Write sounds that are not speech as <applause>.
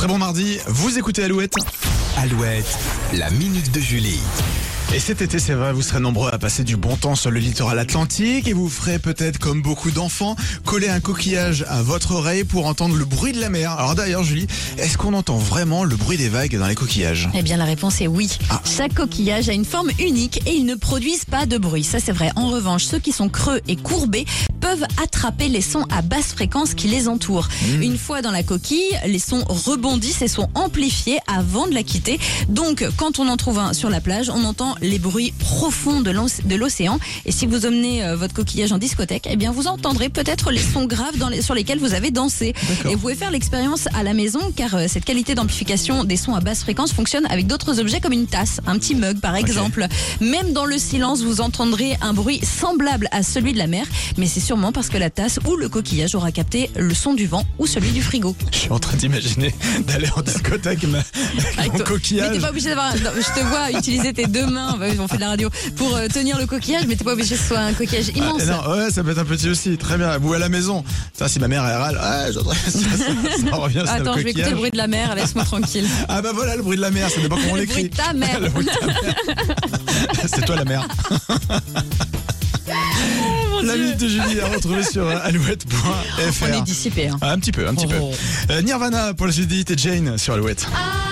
Très bon mardi, vous écoutez Alouette. Alouette, la minute de Julie. Et cet été, c'est vrai, vous serez nombreux à passer du bon temps sur le littoral atlantique et vous ferez peut-être, comme beaucoup d'enfants, coller un coquillage à votre oreille pour entendre le bruit de la mer. Alors d'ailleurs, Julie, est-ce qu'on entend vraiment le bruit des vagues dans les coquillages? Eh bien, la réponse est oui. Ah. Chaque coquillage a une forme unique et ils ne produisent pas de bruit. Ça, c'est vrai. En revanche, ceux qui sont creux et courbés peuvent attraper les sons à basse fréquence qui les entourent. Mmh. Une fois dans la coquille, les sons rebondissent et sont amplifiés avant de la quitter. Donc, quand on en trouve un sur la plage, on entend les bruits profonds de l'oc- de l'océan. Et si vous emmenez euh, votre coquillage en discothèque, eh bien, vous entendrez peut-être les sons graves dans les- sur lesquels vous avez dansé. Et vous pouvez faire l'expérience à la maison car euh, cette qualité d'amplification des sons à basse fréquence fonctionne avec d'autres objets comme une tasse, un petit mug par exemple. Même dans le silence, vous entendrez un bruit semblable à celui de la mer, mais c'est sûrement parce que la tasse ou le coquillage aura capté le son du vent ou celui du frigo. Je suis en train d'imaginer d'aller en discothèque ma- avec Avec mon toi. Mais coquillage. t'es pas obligé d'avoir. Je te vois utiliser tes deux mains. On fait de la radio pour euh, tenir le coquillage, mais t'es pas obligé que ce soit un coquillage Ah, immense. non, ouais, ça peut être un petit aussi, très bien. Vous à la maison. Tiens, si ma mère elle râle, ouais, ça, ça, ça <laughs> revient sur Attends, le je vais écouter coquillage. le bruit de la mer. Laisse-moi tranquille. Ah bah voilà le bruit de la mer, ça dépend <laughs> comment on l'écrit. <laughs> Le bruit de ta mère. C'est toi la mère. La minute de Julie à retrouver sur euh, alouette.fr. On est dissipé. Hein. Ah, un petit peu, un petit Oh. peu. Euh, Nirvana pour la suite d'Hit et Jane sur Alouette. I